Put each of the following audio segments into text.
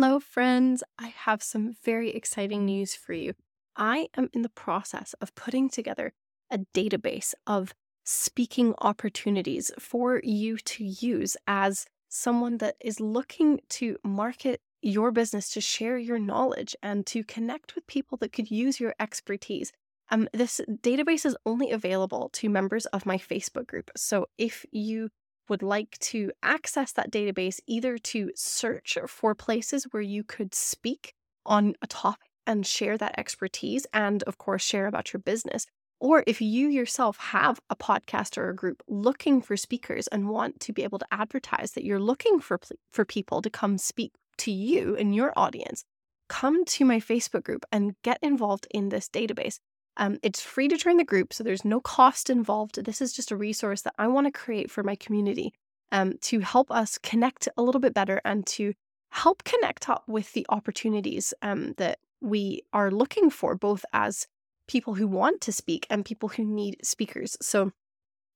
Hello, friends. I have some very exciting news for you. I am in the process of putting together a database of speaking opportunities for you to use as someone that is looking to market your business, to share your knowledge, and to connect with people that could use your expertise. Um, this database is only available to members of my Facebook group. So if you would like to access that database, either to search for places where you could speak on a topic and share that expertise, and of course, share about your business, or if you yourself have a podcast or a group looking for speakers and want to be able to advertise that you're looking for, for people to come speak to you and your audience, come to my Facebook group and get involved in this database. Um, it's free to join the group, so there's no cost involved. This is just a resource that I want to create for my community um, to help us connect a little bit better and to help connect up with the opportunities um, that we are looking for, both as people who want to speak and people who need speakers. So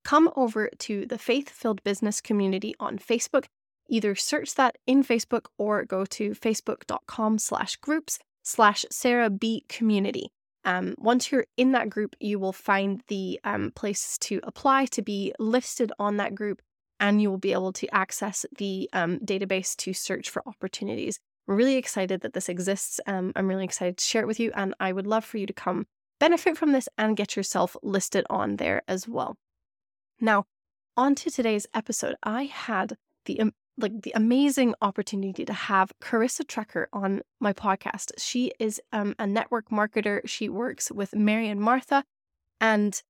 come over to the Faith Filled Business community on Facebook. Either search that in Facebook or go to facebook.com slash groups slash Sarah B community. Um, once you're in that group, you will find the um, places to apply to be listed on that group, and you will be able to access the um, database to search for opportunities. I'm really excited that this exists. Um, I'm really excited to share it with you, and I would love for you to come benefit from this and get yourself listed on there as well. Now, on to today's episode. I had the like the amazing opportunity to have Karissa Trecker on my podcast. She is um, a network marketer. She works with Mary and Martha, and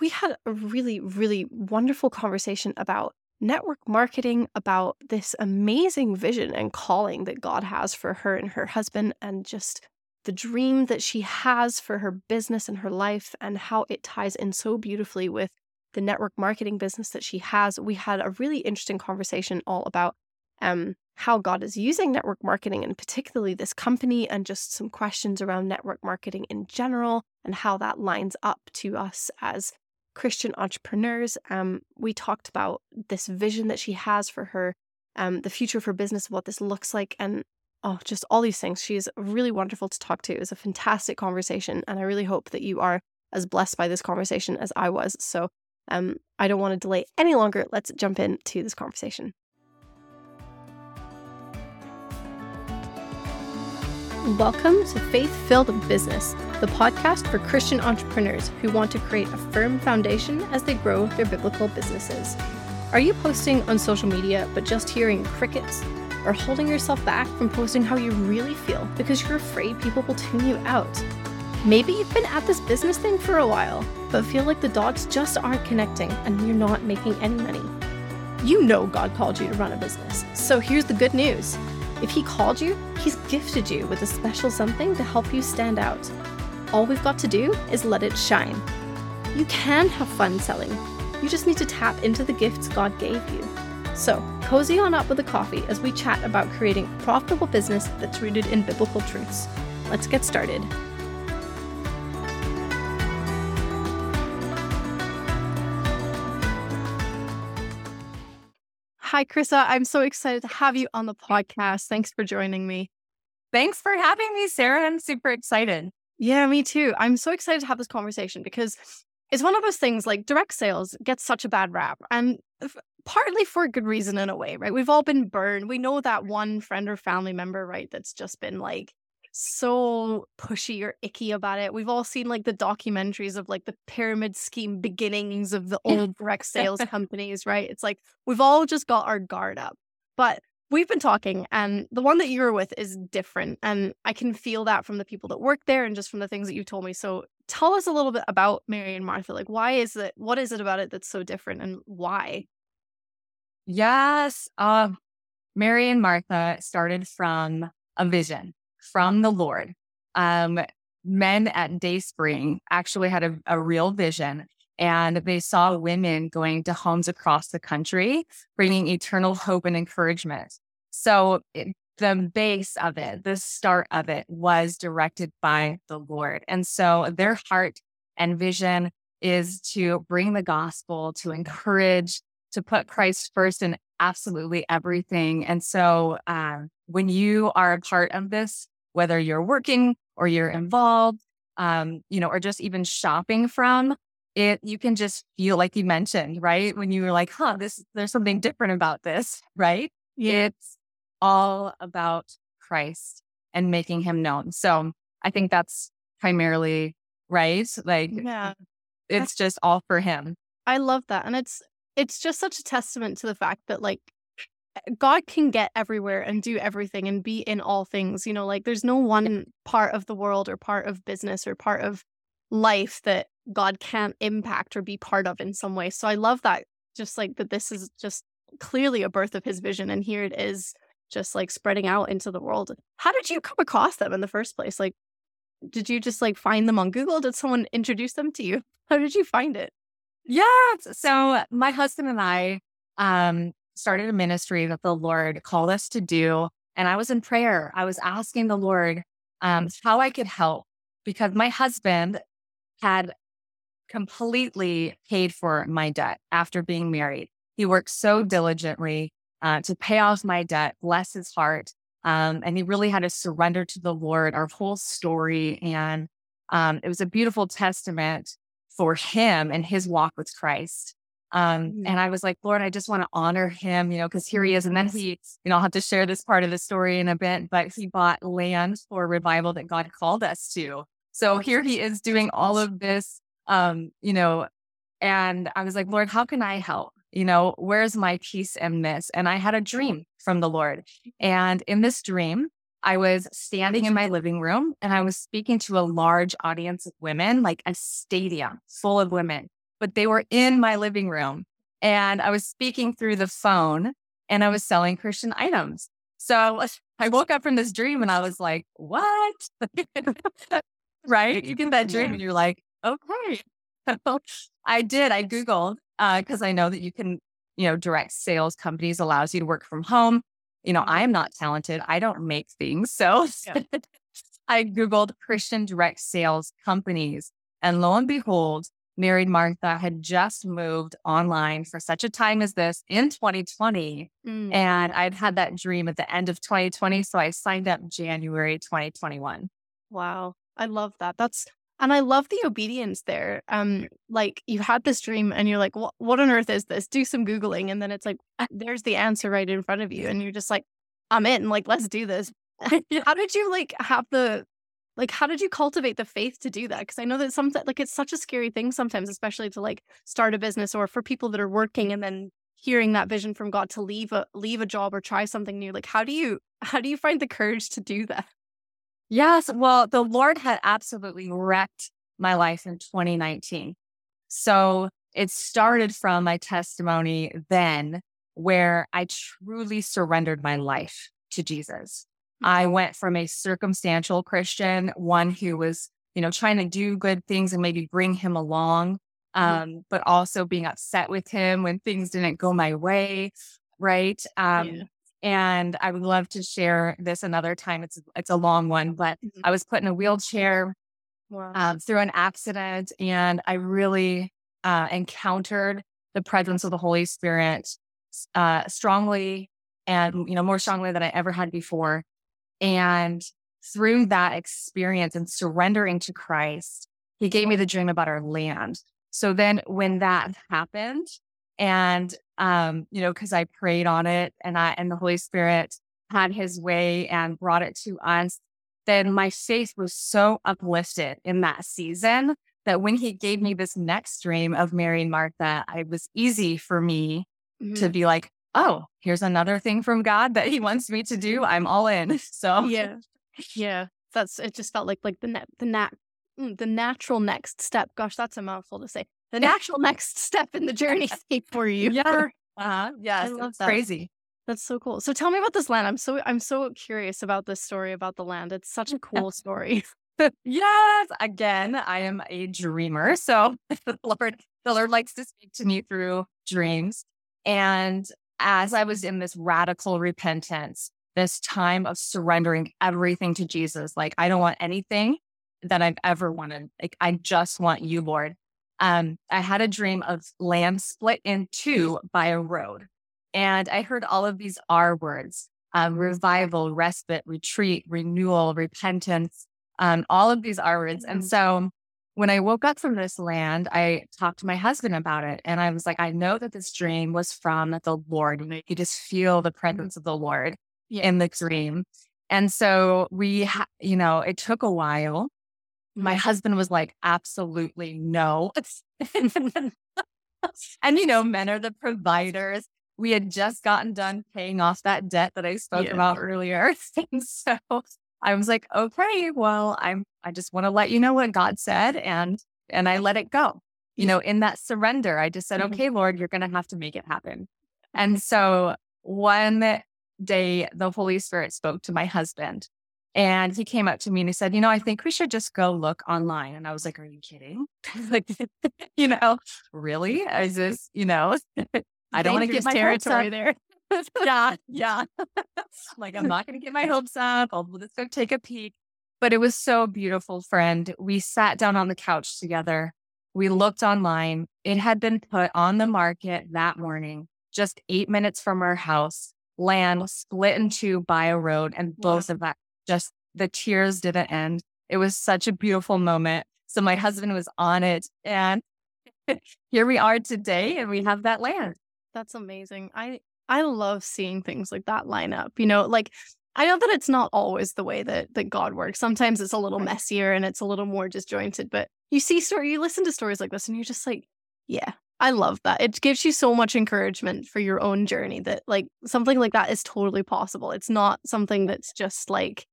we had a really, really wonderful conversation about network marketing, about this amazing vision and calling that God has for her and her husband, and just the dream that she has for her business and her life, and how it ties in so beautifully with the network marketing business that she has, we had a really interesting conversation all about um, how God is using network marketing and particularly this company, and just some questions around network marketing in general and how that lines up to us as Christian entrepreneurs. Um, we talked about this vision that she has for her, um, the future of her business, what this looks like, and oh, just all these things. She's really wonderful to talk to. It was a fantastic conversation, and I really hope that you are as blessed by this conversation as I was. So um, I don't want to delay any longer. Let's jump into this conversation. Welcome to Faith Filled Business, the podcast for Christian entrepreneurs who want to create a firm foundation as they grow their biblical businesses. Are you posting on social media but just hearing crickets? Or holding yourself back from posting how you really feel because you're afraid people will tune you out? Maybe you've been at this business thing for a while, but feel like the dots just aren't connecting and you're not making any money. You know God called you to run a business. So here's the good news if He called you, He's gifted you with a special something to help you stand out. All we've got to do is let it shine. You can have fun selling. You just need to tap into the gifts God gave you. So, cozy on up with a coffee as we chat about creating a profitable business that's rooted in biblical truths. Let's get started. Hi, Karissa. I'm so excited to have you on the podcast. Thanks for joining me. Thanks for having me, Sarah. I'm super excited. Yeah, me too. I'm so excited to have this conversation because it's one of those things like direct sales gets such a bad rap. And partly for a good reason in a way, right? We've all been burned. We know that one friend or family member, right, that's just been like so pushy or icky about it. We've all seen like the documentaries of like the pyramid scheme beginnings of the old direct sales companies, right? It's like we've all just got our guard up. But we've been talking and the one that you were with is different and I can feel that from the people that work there and just from the things that you've told me. So tell us a little bit about Mary and Martha. Like why is it what is it about it that's so different and why? Yes, uh Mary and Martha started from a vision from the Lord. Um, men at Dayspring actually had a, a real vision and they saw women going to homes across the country, bringing eternal hope and encouragement. So it, the base of it, the start of it was directed by the Lord. And so their heart and vision is to bring the gospel, to encourage, to put Christ first in absolutely everything. And so uh, when you are a part of this, whether you're working or you're involved, um, you know, or just even shopping from, it you can just feel like you mentioned, right? When you were like, huh, this there's something different about this, right? Yeah. It's all about Christ and making him known. So I think that's primarily right. Like yeah. it's just all for him. I love that. And it's it's just such a testament to the fact that like God can get everywhere and do everything and be in all things. You know, like there's no one part of the world or part of business or part of life that God can't impact or be part of in some way. So I love that just like that this is just clearly a birth of his vision and here it is just like spreading out into the world. How did you come across them in the first place? Like did you just like find them on Google? Did someone introduce them to you? How did you find it? Yeah. So my husband and I um, started a ministry that the Lord called us to do. And I was in prayer. I was asking the Lord um, how I could help because my husband had completely paid for my debt after being married. He worked so diligently uh, to pay off my debt, bless his heart. Um, and he really had to surrender to the Lord, our whole story. And um, it was a beautiful testament for him and his walk with Christ. Um, mm-hmm. And I was like, Lord, I just want to honor him, you know, because here he is. And then he, you know, I'll have to share this part of the story in a bit, but he bought land for revival that God called us to. So here he is doing all of this, um, you know, and I was like, Lord, how can I help? You know, where's my peace in this? And I had a dream from the Lord. And in this dream, I was standing in my living room and I was speaking to a large audience of women, like a stadium full of women, but they were in my living room. And I was speaking through the phone and I was selling Christian items. So I woke up from this dream and I was like, what? right? You get that dream and you're like, okay. I did. I Googled because uh, I know that you can, you know, direct sales companies allows you to work from home you know, I am not talented. I don't make things. So yeah. I Googled Christian direct sales companies. And lo and behold, Mary and Martha had just moved online for such a time as this in 2020. Mm. And I'd had that dream at the end of 2020. So I signed up January 2021. Wow. I love that. That's and I love the obedience there. Um, like you had this dream and you're like, what, what on earth is this? Do some Googling. And then it's like, there's the answer right in front of you. And you're just like, I'm in, like, let's do this. how did you like have the, like, how did you cultivate the faith to do that? Because I know that sometimes, like, it's such a scary thing sometimes, especially to like start a business or for people that are working and then hearing that vision from God to leave a leave a job or try something new. Like, how do you how do you find the courage to do that? Yes. Well, the Lord had absolutely wrecked my life in 2019. So it started from my testimony then, where I truly surrendered my life to Jesus. I went from a circumstantial Christian, one who was, you know, trying to do good things and maybe bring him along, mm-hmm. um, but also being upset with him when things didn't go my way. Right. Um, yeah. And I would love to share this another time. It's it's a long one, but mm-hmm. I was put in a wheelchair wow. um, through an accident, and I really uh, encountered the presence of the Holy Spirit uh, strongly, and you know more strongly than I ever had before. And through that experience and surrendering to Christ, He gave me the dream about our land. So then, when that happened, and um, you know, because I prayed on it and I and the Holy Spirit had his way and brought it to us, then my faith was so uplifted in that season that when he gave me this next dream of Mary and Martha, it was easy for me mm-hmm. to be like, oh, here's another thing from God that he wants me to do. I'm all in. So yeah. Yeah. That's it just felt like like the net the nat mm, the natural next step. Gosh, that's a mouthful to say the natural next step in the journey for you. Yeah. Uh-huh. Yeah. It's that. crazy. That's so cool. So tell me about this land. I'm so I'm so curious about this story about the land. It's such a cool story. yes. Again, I am a dreamer. So the Lord, the Lord likes to speak to me through dreams. And as I was in this radical repentance, this time of surrendering everything to Jesus, like I don't want anything that I've ever wanted. Like I just want you, Lord um, I had a dream of land split in two by a road. And I heard all of these R words um, revival, respite, retreat, renewal, repentance, um, all of these R words. And mm-hmm. so when I woke up from this land, I talked to my husband about it. And I was like, I know that this dream was from the Lord. And you just feel the mm-hmm. presence of the Lord yeah. in the dream. And so we, ha- you know, it took a while. My mm-hmm. husband was like, absolutely no. and, you know, men are the providers. We had just gotten done paying off that debt that I spoke yeah. about earlier. and so I was like, okay, well, I'm, I just want to let you know what God said. And, and I let it go. You know, in that surrender, I just said, mm-hmm. okay, Lord, you're going to have to make it happen. And so one day, the Holy Spirit spoke to my husband and he came up to me and he said, You know, I think we should just go look online. And I was like, Are you kidding? like, you know, really? Is this, you know, I don't want to get my territory there. Yeah, yeah. like I'm not going to get my hopes up. I'll just go take a peek. But it was so beautiful, friend. We sat down on the couch together. We looked online. It had been put on the market that morning, just eight minutes from our house. Land split in two by a road, and both of that just the tears didn't end. It was such a beautiful moment. So my husband was on it, and here we are today, and we have that land. That's amazing. I I love seeing things like that line up. You know, like I know that it's not always the way that that God works. Sometimes it's a little messier and it's a little more disjointed, but you see story you listen to stories like this and you're just like, yeah, I love that. It gives you so much encouragement for your own journey that like something like that is totally possible. It's not something that's just like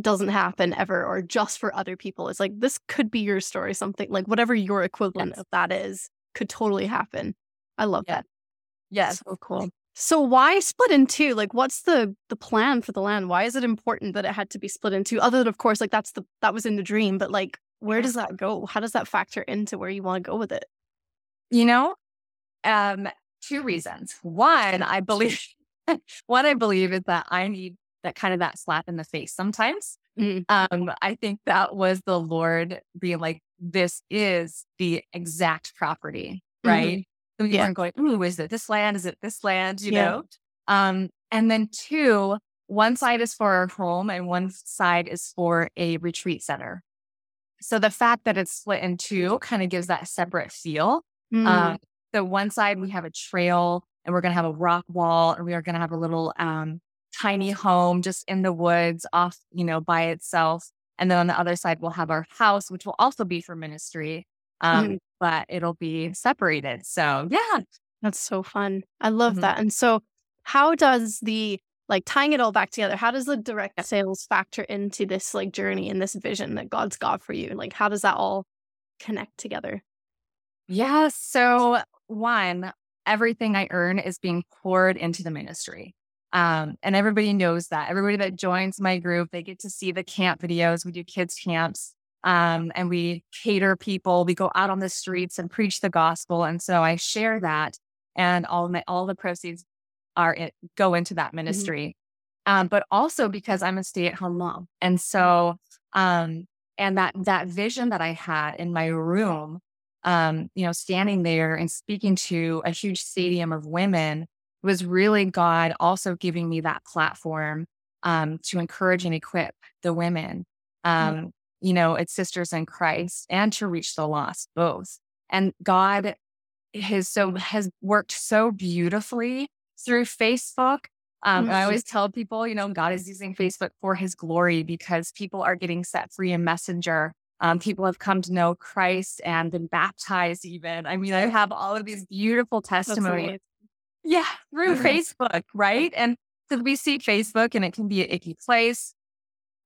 doesn't happen ever or just for other people. It's like this could be your story, something like whatever your equivalent yes. of that is could totally happen. I love yeah. that. Yes. So cool. So why split in two? Like what's the the plan for the land? Why is it important that it had to be split in two? Other than of course like that's the that was in the dream, but like where does that go? How does that factor into where you want to go with it? You know, um two reasons. One, I believe what I believe is that I need that kind of that slap in the face sometimes. Mm-hmm. Um, I think that was the Lord being like, this is the exact property, right? Mm-hmm. So you yeah. aren't going, ooh, is it this land? Is it this land? You yeah. know? Um, and then two, one side is for our home and one side is for a retreat center. So the fact that it's split in two kind of gives that separate feel. Mm. Um, so one side we have a trail and we're going to have a rock wall and we are going to have a little um, tiny home just in the woods off, you know, by itself. And then on the other side, we'll have our house, which will also be for ministry um, mm but it'll be separated. So yeah, that's so fun. I love mm-hmm. that. And so, how does the like tying it all back together? How does the direct sales factor into this like journey and this vision that God's got for you? Like, how does that all connect together? Yeah. So one, everything I earn is being poured into the ministry. Um, and everybody knows that. Everybody that joins my group, they get to see the camp videos. We do kids camps um, and we cater people. We go out on the streets and preach the gospel. And so I share that, and all my all the proceeds are it, go into that mm-hmm. ministry. Mm-hmm. Um, but also because I'm a stay at home mom, and so um, and that that vision that I had in my room, um, you know, standing there and speaking to a huge stadium of women was really God also giving me that platform um, to encourage and equip the women. Mm-hmm. You know, it's sisters in Christ and to reach the lost both. And God has so has worked so beautifully through Facebook. Um, mm-hmm. I always tell people, you know, God is using Facebook for his glory because people are getting set free in Messenger. Um, people have come to know Christ and been baptized, even. I mean, I have all of these beautiful testimonies. Yeah, through Facebook, right? And so we see Facebook and it can be an icky place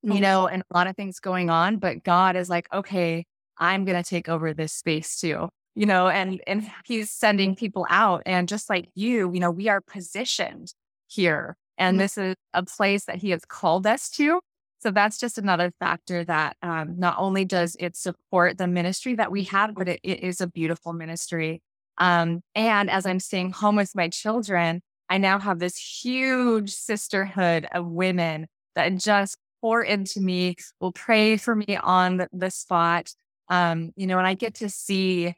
you know, and a lot of things going on. But God is like, okay, I'm going to take over this space too, you know, and, and he's sending people out. And just like you, you know, we are positioned here and mm-hmm. this is a place that he has called us to. So that's just another factor that um, not only does it support the ministry that we have, but it, it is a beautiful ministry. Um, and as I'm staying home with my children, I now have this huge sisterhood of women that just pour into me, will pray for me on the spot. Um, you know, and I get to see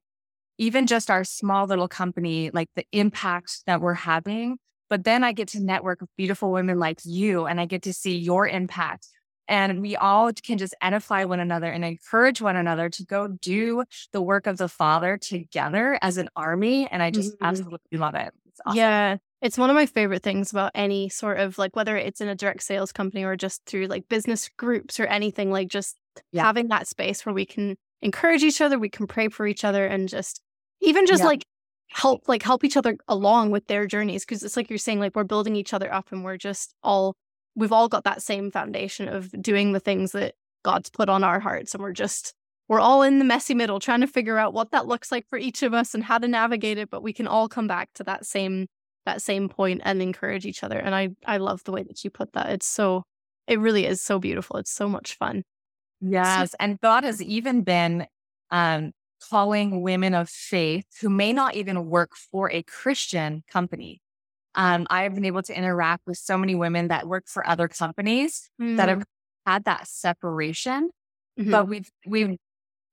even just our small little company, like the impact that we're having. But then I get to network with beautiful women like you and I get to see your impact. And we all can just edify one another and encourage one another to go do the work of the Father together as an army. And I just mm-hmm. absolutely love it. It's awesome. Yeah. It's one of my favorite things about any sort of like whether it's in a direct sales company or just through like business groups or anything, like just yeah. having that space where we can encourage each other, we can pray for each other and just even just yeah. like help like help each other along with their journeys because it's like you're saying like we're building each other up and we're just all we've all got that same foundation of doing the things that God's put on our hearts and we're just we're all in the messy middle trying to figure out what that looks like for each of us and how to navigate it but we can all come back to that same that same point and encourage each other and I I love the way that you put that it's so it really is so beautiful it's so much fun yes so, and God has even been um calling women of faith who may not even work for a Christian company. Um, I've been able to interact with so many women that work for other companies mm. that have had that separation, mm-hmm. but we've we've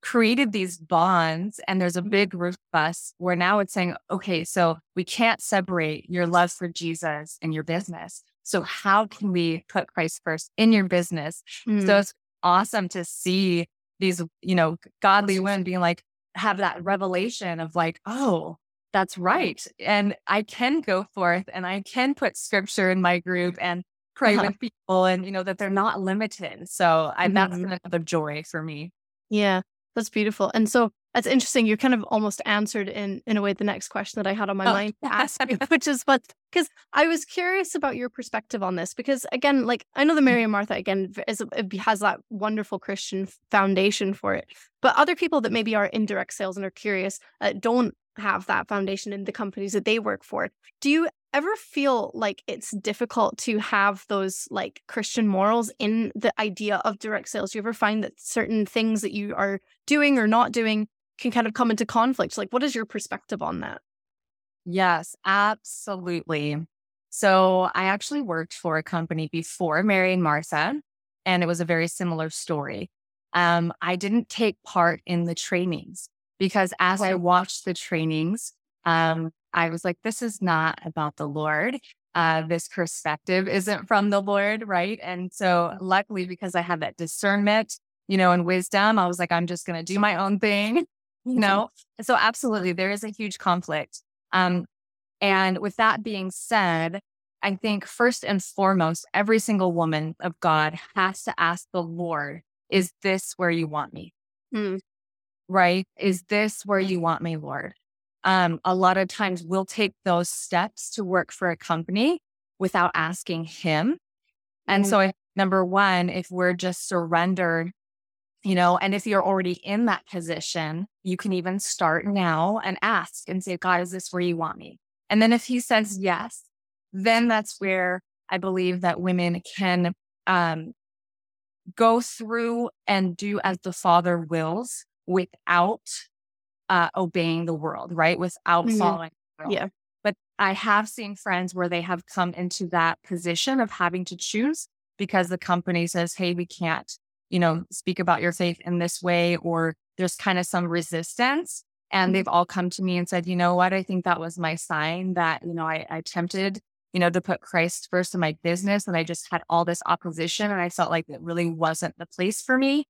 created these bonds, and there's a big robust where now it's saying, okay, so we can't separate your love for Jesus and your business. So how can we put Christ first in your business? Mm. So it's awesome to see these, you know, godly women being like, have that revelation of like, oh, that's right. And I can go forth and I can put scripture in my group and pray uh-huh. with people and, you know, that they're not limited. So I, mm-hmm. that's another joy for me. Yeah, that's beautiful. And so that's interesting. You kind of almost answered in in a way the next question that I had on my oh. mind to ask you, which is what because I was curious about your perspective on this because again, like I know the Mary and Martha again is has that wonderful Christian foundation for it, but other people that maybe are in direct sales and are curious uh, don't have that foundation in the companies that they work for. Do you ever feel like it's difficult to have those like Christian morals in the idea of direct sales? Do you ever find that certain things that you are doing or not doing can kind of come into conflict. Like, what is your perspective on that? Yes, absolutely. So I actually worked for a company before Mary and Martha, and it was a very similar story. Um, I didn't take part in the trainings because as I watched the trainings, um, I was like, this is not about the Lord. Uh, this perspective isn't from the Lord, right? And so, luckily, because I had that discernment, you know, and wisdom, I was like, I'm just going to do my own thing you know? So absolutely, there is a huge conflict. Um, and with that being said, I think first and foremost, every single woman of God has to ask the Lord, is this where you want me? Mm. Right? Is this where you want me, Lord? Um, a lot of times we'll take those steps to work for a company without asking Him. And mm. so, if, number one, if we're just surrendered you know, and if you're already in that position, you can even start now and ask and say, God, is this where you want me? And then if he says yes, then that's where I believe that women can um, go through and do as the Father wills without uh, obeying the world, right? Without mm-hmm. following. Yeah. But I have seen friends where they have come into that position of having to choose because the company says, hey, we can't you know, speak about your faith in this way, or there's kind of some resistance. And mm-hmm. they've all come to me and said, you know what, I think that was my sign that, you know, I, I attempted, you know, to put Christ first in my business. And I just had all this opposition and I felt like it really wasn't the place for me.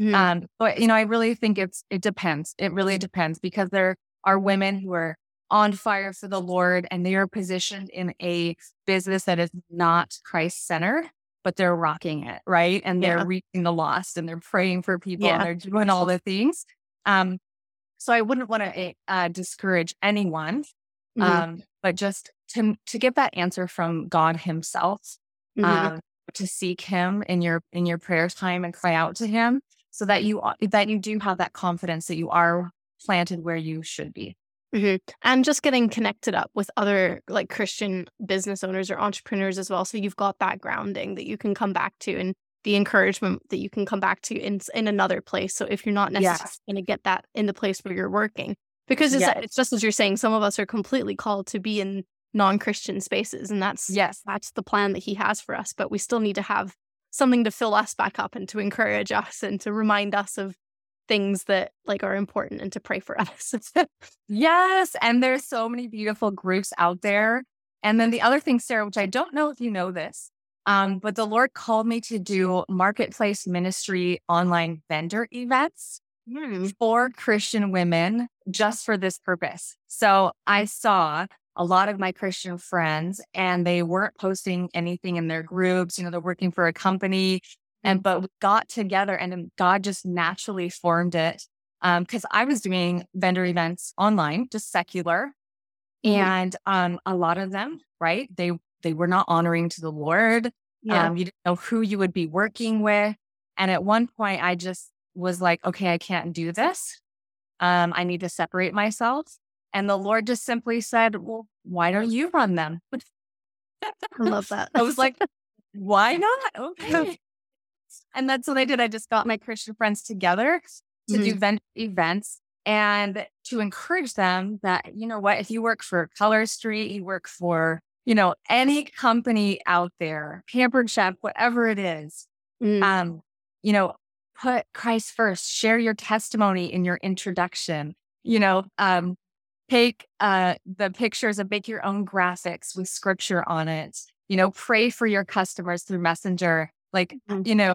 Mm-hmm. Um, but you know, I really think it's it depends. It really depends because there are women who are on fire for the Lord and they are positioned in a business that is not Christ centered but they're rocking it, right? And they're yeah. reaching the lost and they're praying for people yeah. and they're doing all the things. Um, so I wouldn't want to eh, uh, discourage anyone, mm-hmm. um, but just to to get that answer from God Himself, mm-hmm. um, to seek Him in your in your prayer time and cry out to Him, so that you that you do have that confidence that you are planted where you should be. Mm-hmm. And just getting connected up with other like Christian business owners or entrepreneurs as well. So you've got that grounding that you can come back to and the encouragement that you can come back to in in another place. So if you're not necessarily yes. going to get that in the place where you're working, because it's, yes. it's just as you're saying, some of us are completely called to be in non-Christian spaces, and that's yes, that's the plan that He has for us. But we still need to have something to fill us back up and to encourage us and to remind us of things that like are important and to pray for us. yes. And there's so many beautiful groups out there. And then the other thing, Sarah, which I don't know if you know this, um, but the Lord called me to do marketplace ministry online vendor events mm. for Christian women just for this purpose. So I saw a lot of my Christian friends and they weren't posting anything in their groups. You know, they're working for a company and but we got together and God just naturally formed it. Um, because I was doing vendor events online, just secular. Mm-hmm. And um a lot of them, right? They they were not honoring to the Lord. Yeah. Um, you didn't know who you would be working with. And at one point I just was like, okay, I can't do this. Um, I need to separate myself. And the Lord just simply said, Well, why don't you run them? I love that. I was like, why not? Okay. And that's what I did. I just got my Christian friends together to mm-hmm. do event, events and to encourage them that, you know what, if you work for Color Street, you work for, you know, any company out there, Pampered Chef, whatever it is, mm. um, you know, put Christ first, share your testimony in your introduction, you know, um, take uh, the pictures and make your own graphics with scripture on it, you know, pray for your customers through Messenger like, mm-hmm. you know,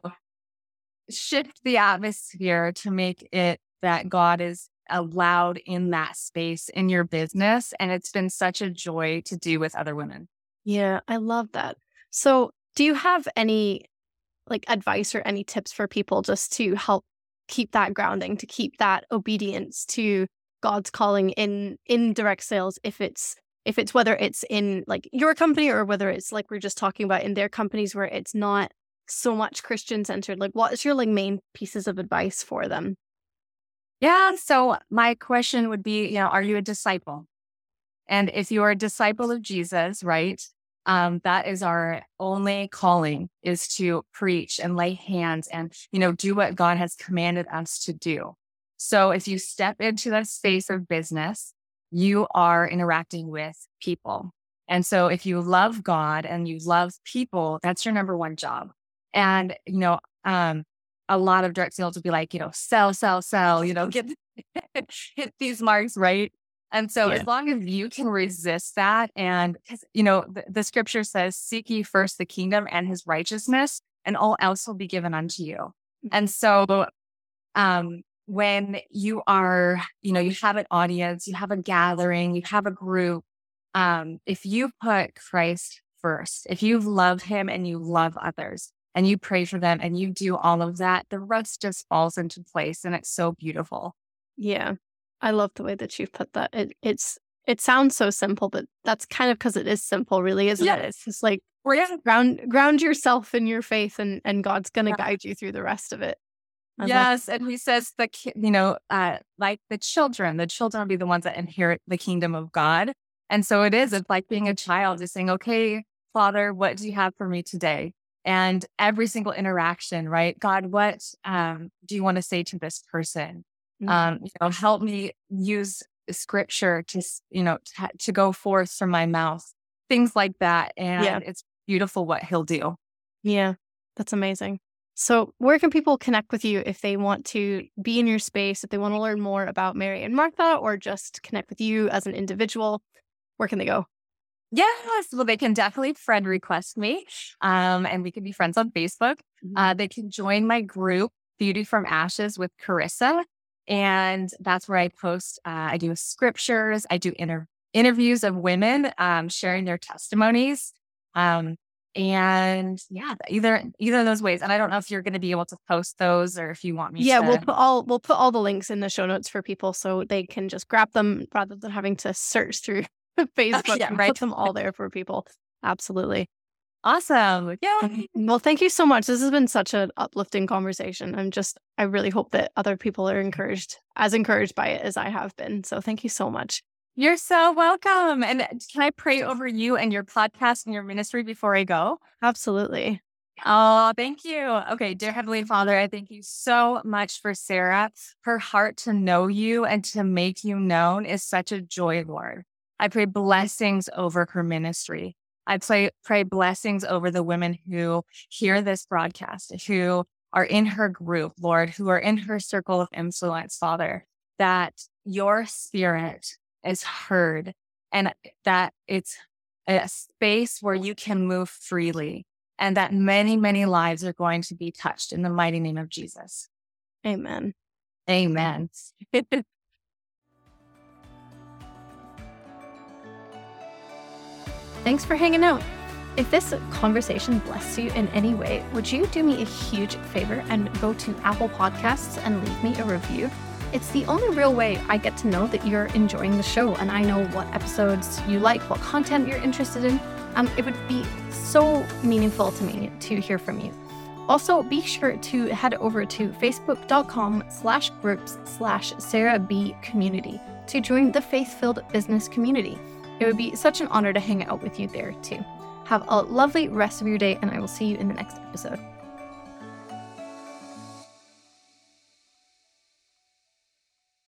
shift the atmosphere to make it that God is allowed in that space in your business. And it's been such a joy to do with other women. Yeah, I love that. So, do you have any like advice or any tips for people just to help keep that grounding, to keep that obedience to God's calling in in direct sales if it's if it's whether it's in like your company or whether it's like we're just talking about in their companies where it's not so much Christian centered. Like, what's your like main pieces of advice for them? Yeah. So my question would be, you know, are you a disciple? And if you are a disciple of Jesus, right? Um, that is our only calling is to preach and lay hands and, you know, do what God has commanded us to do. So if you step into that space of business, you are interacting with people. And so if you love God and you love people, that's your number one job. And, you know, um, a lot of direct sales will be like, you know, sell, sell, sell, you know, get hit these marks, right? And so yeah. as long as you can resist that and you know, the, the, scripture says, seek ye first the kingdom and his righteousness, and all else will be given unto you. Mm-hmm. And so um when you are, you know, you have an audience, you have a gathering, you have a group, um, if you put Christ first, if you love him and you love others, and you pray for them and you do all of that, the rest just falls into place and it's so beautiful. Yeah. I love the way that you've put that. It, it's it sounds so simple, but that's kind of because it is simple, really, isn't yeah. it? It's just like yeah. ground ground yourself in your faith, and and God's going to yeah. guide you through the rest of it. I yes, and He says the you know uh, like the children, the children will be the ones that inherit the kingdom of God, and so it is. It's like being a child, just saying, "Okay, Father, what do you have for me today?" and every single interaction, right? God, what um, do you want to say to this person? Mm-hmm. Um, you know, help me use scripture to, you know, to, to go forth from my mouth, things like that. And yeah. it's beautiful what he'll do. Yeah, that's amazing. So, where can people connect with you if they want to be in your space, if they want to learn more about Mary and Martha, or just connect with you as an individual? Where can they go? Yes. Well, they can definitely friend request me. Um, and we can be friends on Facebook. Mm-hmm. Uh, they can join my group, Beauty from Ashes with Karissa. And that's where I post, uh, I do scriptures, I do inter- interviews of women um, sharing their testimonies. Um, and yeah, either either of those ways. And I don't know if you're going to be able to post those or if you want me. Yeah, to... we'll put all we'll put all the links in the show notes for people so they can just grab them rather than having to search through oh, Facebook. yeah, right. Put them all there for people. Absolutely. Awesome. Yeah. Well, thank you so much. This has been such an uplifting conversation. I'm just, I really hope that other people are encouraged, as encouraged by it as I have been. So thank you so much. You're so welcome. And uh, can I pray over you and your podcast and your ministry before I go? Absolutely. Oh, thank you. Okay, dear Heavenly Father, I thank you so much for Sarah. Her heart to know you and to make you known is such a joy, Lord. I pray blessings over her ministry. I pray, pray blessings over the women who hear this broadcast, who are in her group, Lord, who are in her circle of influence, Father, that your spirit is heard and that it's a space where you can move freely and that many, many lives are going to be touched in the mighty name of Jesus. Amen. Amen. Thanks for hanging out. If this conversation blessed you in any way, would you do me a huge favor and go to Apple Podcasts and leave me a review? It's the only real way I get to know that you're enjoying the show and I know what episodes you like, what content you're interested in. Um, it would be so meaningful to me to hear from you. Also, be sure to head over to facebook.com slash groups slash Sarah B community to join the faith-filled business community. It would be such an honor to hang out with you there too. Have a lovely rest of your day, and I will see you in the next episode.